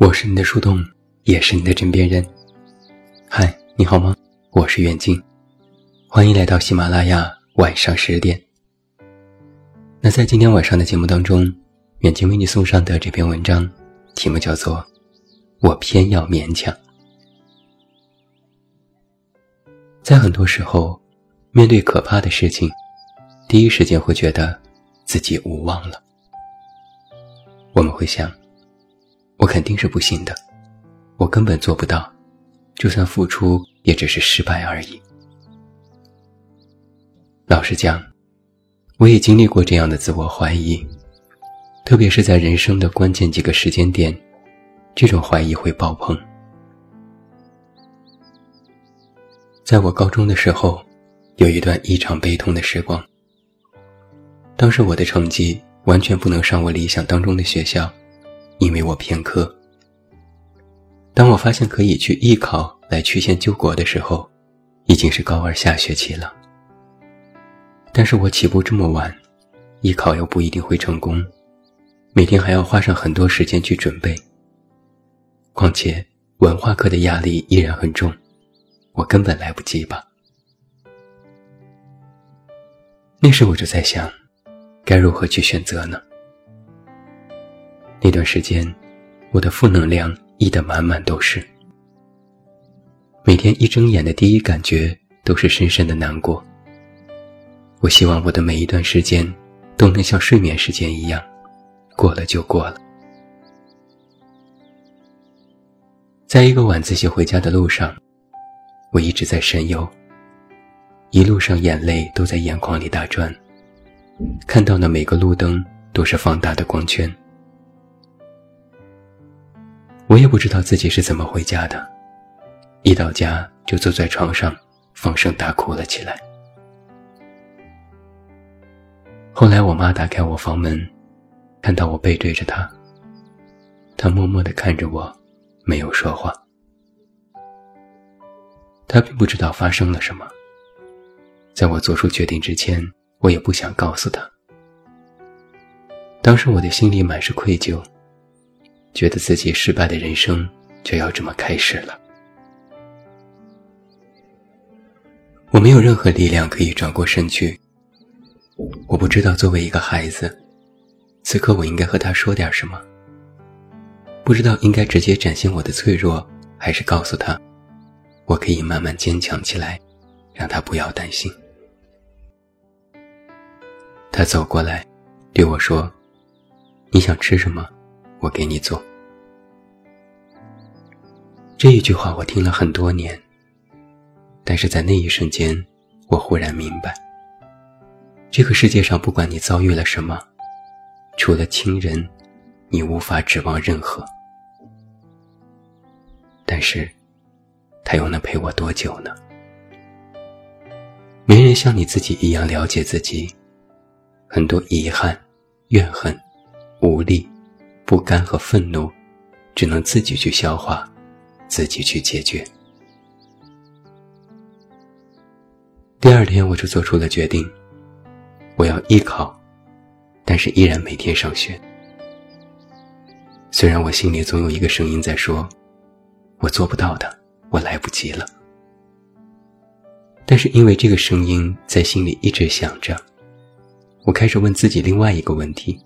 我是你的树洞，也是你的枕边人。嗨，你好吗？我是远近，欢迎来到喜马拉雅晚上十点。那在今天晚上的节目当中，远近为你送上的这篇文章，题目叫做《我偏要勉强》。在很多时候，面对可怕的事情，第一时间会觉得自己无望了。我们会想，我肯定是不行的，我根本做不到，就算付出，也只是失败而已。老实讲，我也经历过这样的自我怀疑，特别是在人生的关键几个时间点，这种怀疑会爆棚。在我高中的时候，有一段异常悲痛的时光。当时我的成绩。完全不能上我理想当中的学校，因为我偏科。当我发现可以去艺考来曲线救国的时候，已经是高二下学期了。但是我起步这么晚，艺考又不一定会成功，每天还要花上很多时间去准备。况且文化课的压力依然很重，我根本来不及吧。那时我就在想。该如何去选择呢？那段时间，我的负能量溢得满满都是。每天一睁眼的第一感觉都是深深的难过。我希望我的每一段时间都能像睡眠时间一样，过了就过了。在一个晚自习回家的路上，我一直在神游，一路上眼泪都在眼眶里打转。看到的每个路灯都是放大的光圈，我也不知道自己是怎么回家的，一到家就坐在床上放声大哭了起来。后来我妈打开我房门，看到我背对着她，她默默地看着我，没有说话。她并不知道发生了什么，在我做出决定之前。我也不想告诉她。当时我的心里满是愧疚，觉得自己失败的人生就要这么开始了。我没有任何力量可以转过身去。我不知道作为一个孩子，此刻我应该和他说点什么。不知道应该直接展现我的脆弱，还是告诉他，我可以慢慢坚强起来，让他不要担心。他走过来，对我说：“你想吃什么，我给你做。”这一句话我听了很多年，但是在那一瞬间，我忽然明白，这个世界上不管你遭遇了什么，除了亲人，你无法指望任何。但是，他又能陪我多久呢？没人像你自己一样了解自己。很多遗憾、怨恨、无力、不甘和愤怒，只能自己去消化，自己去解决。第二天，我就做出了决定，我要艺考，但是依然每天上学。虽然我心里总有一个声音在说，我做不到的，我来不及了。但是因为这个声音在心里一直响着。我开始问自己另外一个问题：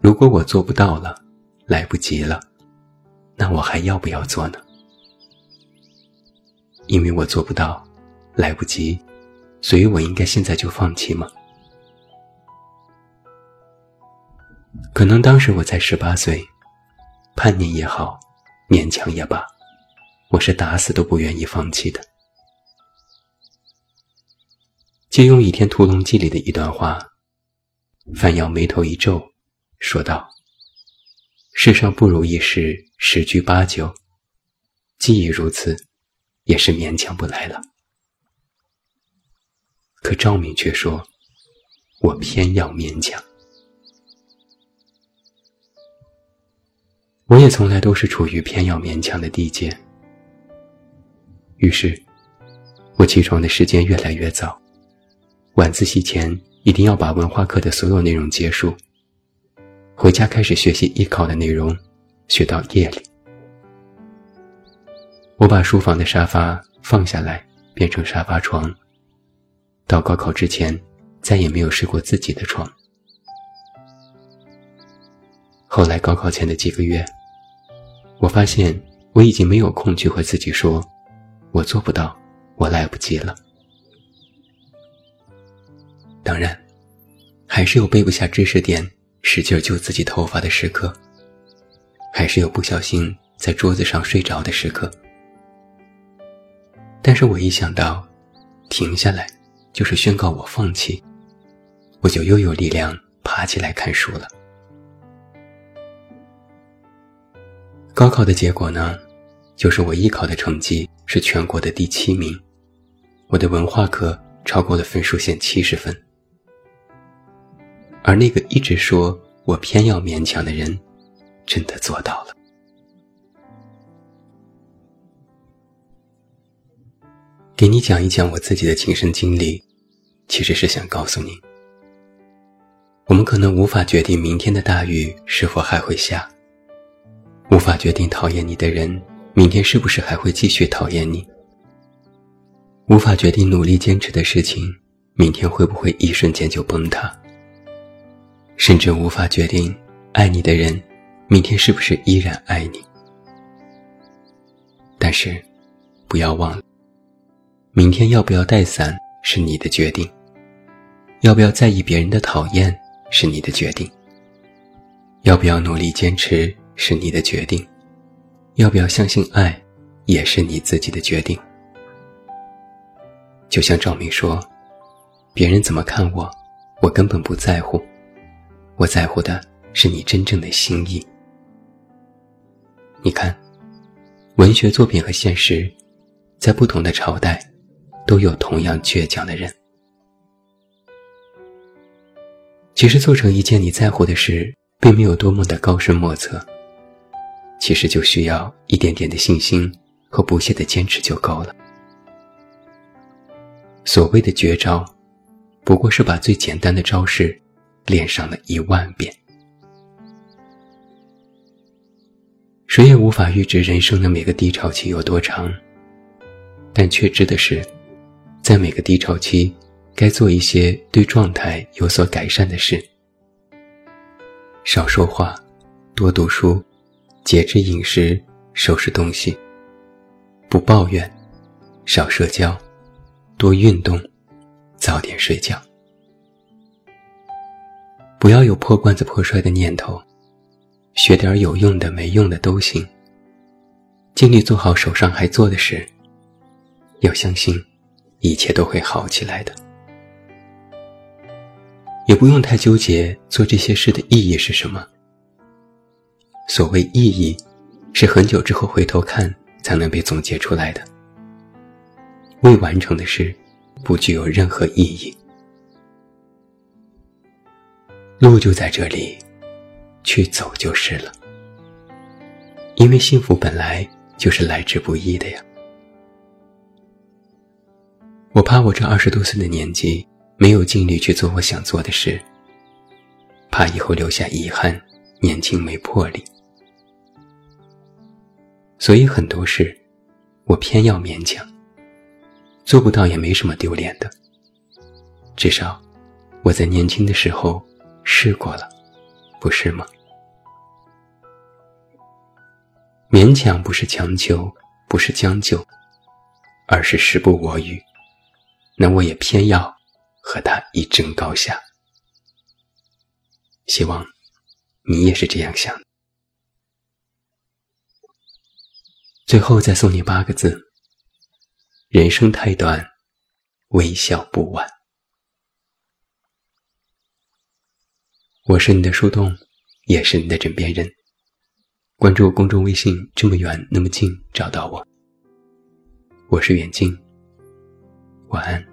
如果我做不到了，来不及了，那我还要不要做呢？因为我做不到，来不及，所以我应该现在就放弃吗？可能当时我才十八岁，叛逆也好，勉强也罢，我是打死都不愿意放弃的。借用《倚天屠龙记》里的一段话，范耀眉头一皱，说道：“世上不如意事十居八九，既已如此，也是勉强不来了。”可赵敏却说：“我偏要勉强。”我也从来都是处于偏要勉强的地界。于是，我起床的时间越来越早。晚自习前一定要把文化课的所有内容结束。回家开始学习艺考的内容，学到夜里。我把书房的沙发放下来，变成沙发床。到高考之前，再也没有睡过自己的床。后来高考前的几个月，我发现我已经没有空去和自己说，我做不到，我来不及了。当然，还是有背不下知识点，使劲揪自己头发的时刻，还是有不小心在桌子上睡着的时刻。但是我一想到停下来就是宣告我放弃，我就又有力量爬起来看书了。高考的结果呢，就是我艺考的成绩是全国的第七名，我的文化课超过了分数线七十分，而那个一直说我偏要勉强的人，真的做到了。给你讲一讲我自己的亲身经历，其实是想告诉你，我们可能无法决定明天的大雨是否还会下，无法决定讨厌你的人明天是不是还会继续讨厌你，无法决定努力坚持的事情明天会不会一瞬间就崩塌，甚至无法决定爱你的人明天是不是依然爱你。但是，不要忘了。明天要不要带伞是你的决定，要不要在意别人的讨厌是你的决定，要不要努力坚持是你的决定，要不要相信爱也是你自己的决定。就像赵明说：“别人怎么看我，我根本不在乎，我在乎的是你真正的心意。”你看，文学作品和现实，在不同的朝代。都有同样倔强的人。其实做成一件你在乎的事，并没有多么的高深莫测。其实就需要一点点的信心和不懈的坚持就够了。所谓的绝招，不过是把最简单的招式练上了一万遍。谁也无法预知人生的每个低潮期有多长，但却知的是。在每个低潮期，该做一些对状态有所改善的事：少说话，多读书，节制饮食，收拾东西，不抱怨，少社交，多运动，早点睡觉。不要有破罐子破摔的念头，学点有用的、没用的都行。尽力做好手上还做的事，要相信。一切都会好起来的，也不用太纠结做这些事的意义是什么。所谓意义，是很久之后回头看才能被总结出来的。未完成的事，不具有任何意义。路就在这里，去走就是了。因为幸福本来就是来之不易的呀。我怕我这二十多岁的年纪没有精力去做我想做的事，怕以后留下遗憾，年轻没魄力。所以很多事，我偏要勉强。做不到也没什么丢脸的，至少我在年轻的时候试过了，不是吗？勉强不是强求，不是将就，而是时不我与。那我也偏要和他一争高下。希望你也是这样想。最后再送你八个字：人生太短，微笑不晚。我是你的树洞，也是你的枕边人。关注公众微信，这么远那么近，找到我。我是远近，晚安。